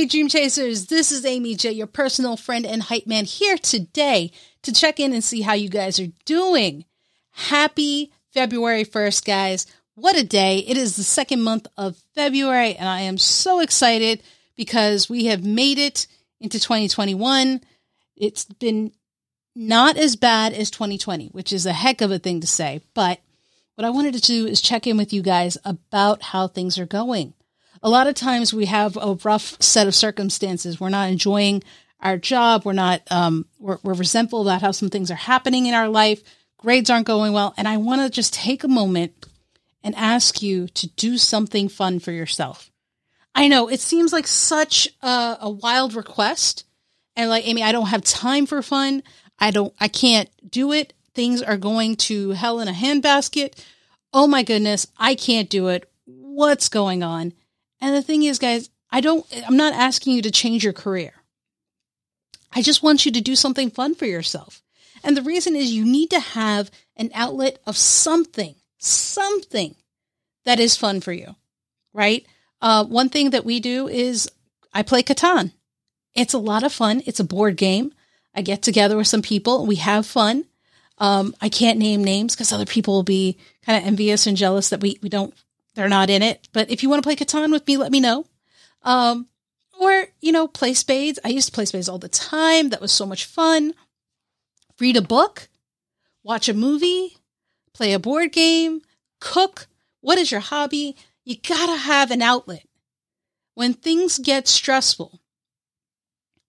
Hey, Dream Chasers, this is Amy J, your personal friend and hype man, here today to check in and see how you guys are doing. Happy February 1st, guys. What a day. It is the second month of February, and I am so excited because we have made it into 2021. It's been not as bad as 2020, which is a heck of a thing to say. But what I wanted to do is check in with you guys about how things are going a lot of times we have a rough set of circumstances. We're not enjoying our job. We're not, um, we're, we're resentful about how some things are happening in our life. Grades aren't going well. And I want to just take a moment and ask you to do something fun for yourself. I know it seems like such a, a wild request. And like, Amy, I don't have time for fun. I don't, I can't do it. Things are going to hell in a handbasket. Oh my goodness, I can't do it. What's going on? And the thing is, guys, I don't, I'm not asking you to change your career. I just want you to do something fun for yourself. And the reason is you need to have an outlet of something, something that is fun for you, right? Uh, one thing that we do is I play Catan. It's a lot of fun. It's a board game. I get together with some people we have fun. Um, I can't name names because other people will be kind of envious and jealous that we, we don't they're not in it. But if you want to play Catan with me, let me know. Um, or, you know, play spades. I used to play spades all the time. That was so much fun. Read a book, watch a movie, play a board game, cook. What is your hobby? You gotta have an outlet. When things get stressful,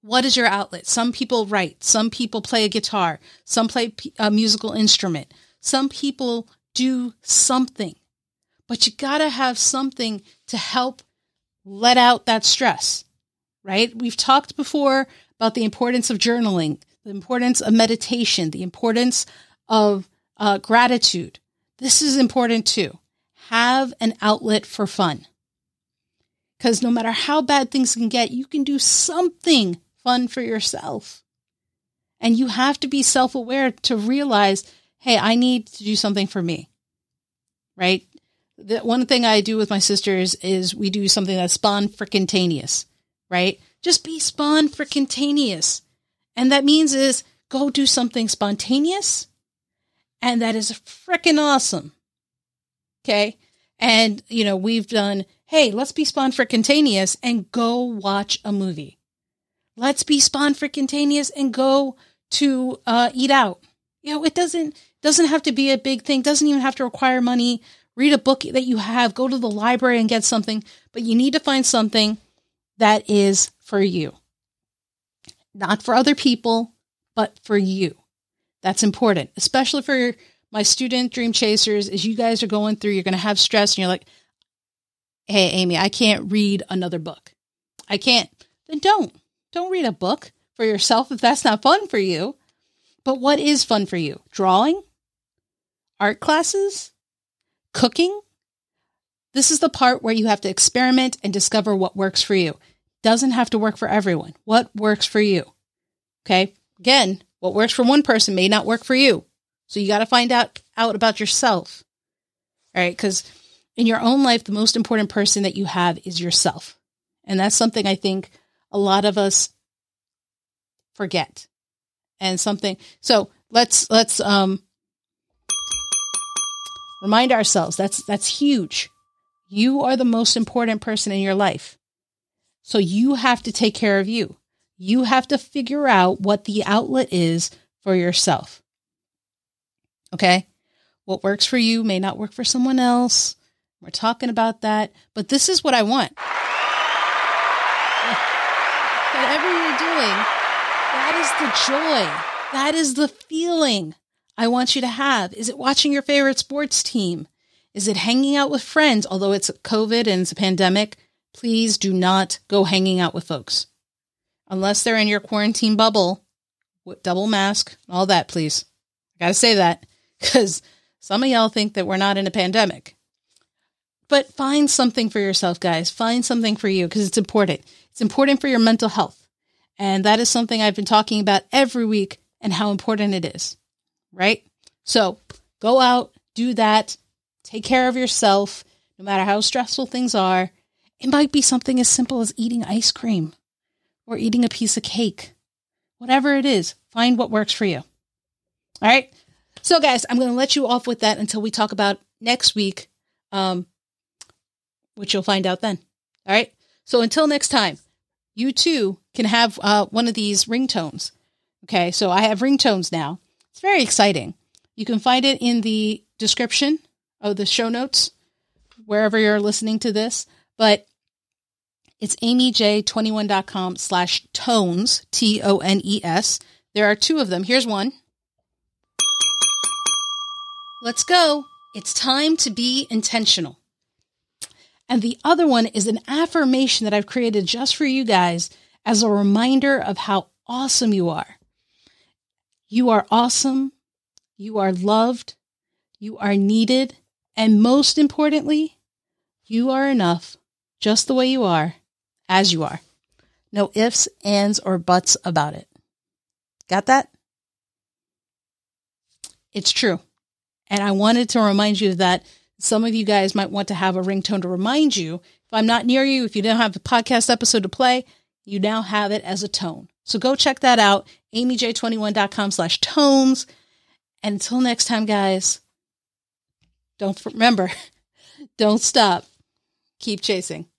what is your outlet? Some people write, some people play a guitar, some play a musical instrument, some people do something but you got to have something to help let out that stress, right? We've talked before about the importance of journaling, the importance of meditation, the importance of uh, gratitude. This is important too. Have an outlet for fun. Because no matter how bad things can get, you can do something fun for yourself. And you have to be self aware to realize, hey, I need to do something for me, right? The one thing I do with my sisters is we do something that's spawn frickintaneous, right? Just be spawn frickintaneous. And that means is go do something spontaneous and that is freaking awesome. Okay. And, you know, we've done, hey, let's be spawn frickintaneous and go watch a movie. Let's be spawn frickintaneous and go to uh, eat out. You know, it doesn't doesn't have to be a big thing. Doesn't even have to require money read a book that you have, go to the library and get something, but you need to find something that is for you. Not for other people, but for you. That's important, especially for my student dream chasers. As you guys are going through, you're going to have stress and you're like, hey, Amy, I can't read another book. I can't. Then don't. Don't read a book for yourself if that's not fun for you. But what is fun for you? Drawing? Art classes? Cooking, this is the part where you have to experiment and discover what works for you. Doesn't have to work for everyone. What works for you? Okay. Again, what works for one person may not work for you. So you got to find out, out about yourself. All right. Cause in your own life, the most important person that you have is yourself. And that's something I think a lot of us forget. And something, so let's, let's, um, Remind ourselves that's that's huge. You are the most important person in your life. So you have to take care of you. You have to figure out what the outlet is for yourself. Okay? What works for you may not work for someone else. We're talking about that, but this is what I want. Whatever you're doing, that is the joy. That is the feeling I want you to have? Is it watching your favorite sports team? Is it hanging out with friends? Although it's COVID and it's a pandemic, please do not go hanging out with folks. Unless they're in your quarantine bubble, double mask, all that, please. I gotta say that because some of y'all think that we're not in a pandemic. But find something for yourself, guys. Find something for you because it's important. It's important for your mental health. And that is something I've been talking about every week and how important it is right? So go out, do that, take care of yourself, no matter how stressful things are. It might be something as simple as eating ice cream. or eating a piece of cake. Whatever it is, find what works for you. All right. So, guys, I'm going to let you off with that until we talk about next week, um, which you'll find out then. All right. So, until next time, you too can have uh, one of these ringtones. Okay. So, I have ringtones now. It's very exciting. You can find it in the description of the show notes, wherever you're listening to this. But it's amyj21.com slash tones, T O N E S. There are two of them. Here's one. Let's go. It's time to be intentional. And the other one is an affirmation that I've created just for you guys as a reminder of how awesome you are. You are awesome. You are loved. You are needed. And most importantly, you are enough just the way you are, as you are. No ifs, ands, or buts about it. Got that? It's true. And I wanted to remind you that some of you guys might want to have a ringtone to remind you. If I'm not near you, if you don't have a podcast episode to play, you now have it as a tone. So go check that out, amyj21.com slash tones. And until next time, guys, don't remember, don't stop. Keep chasing.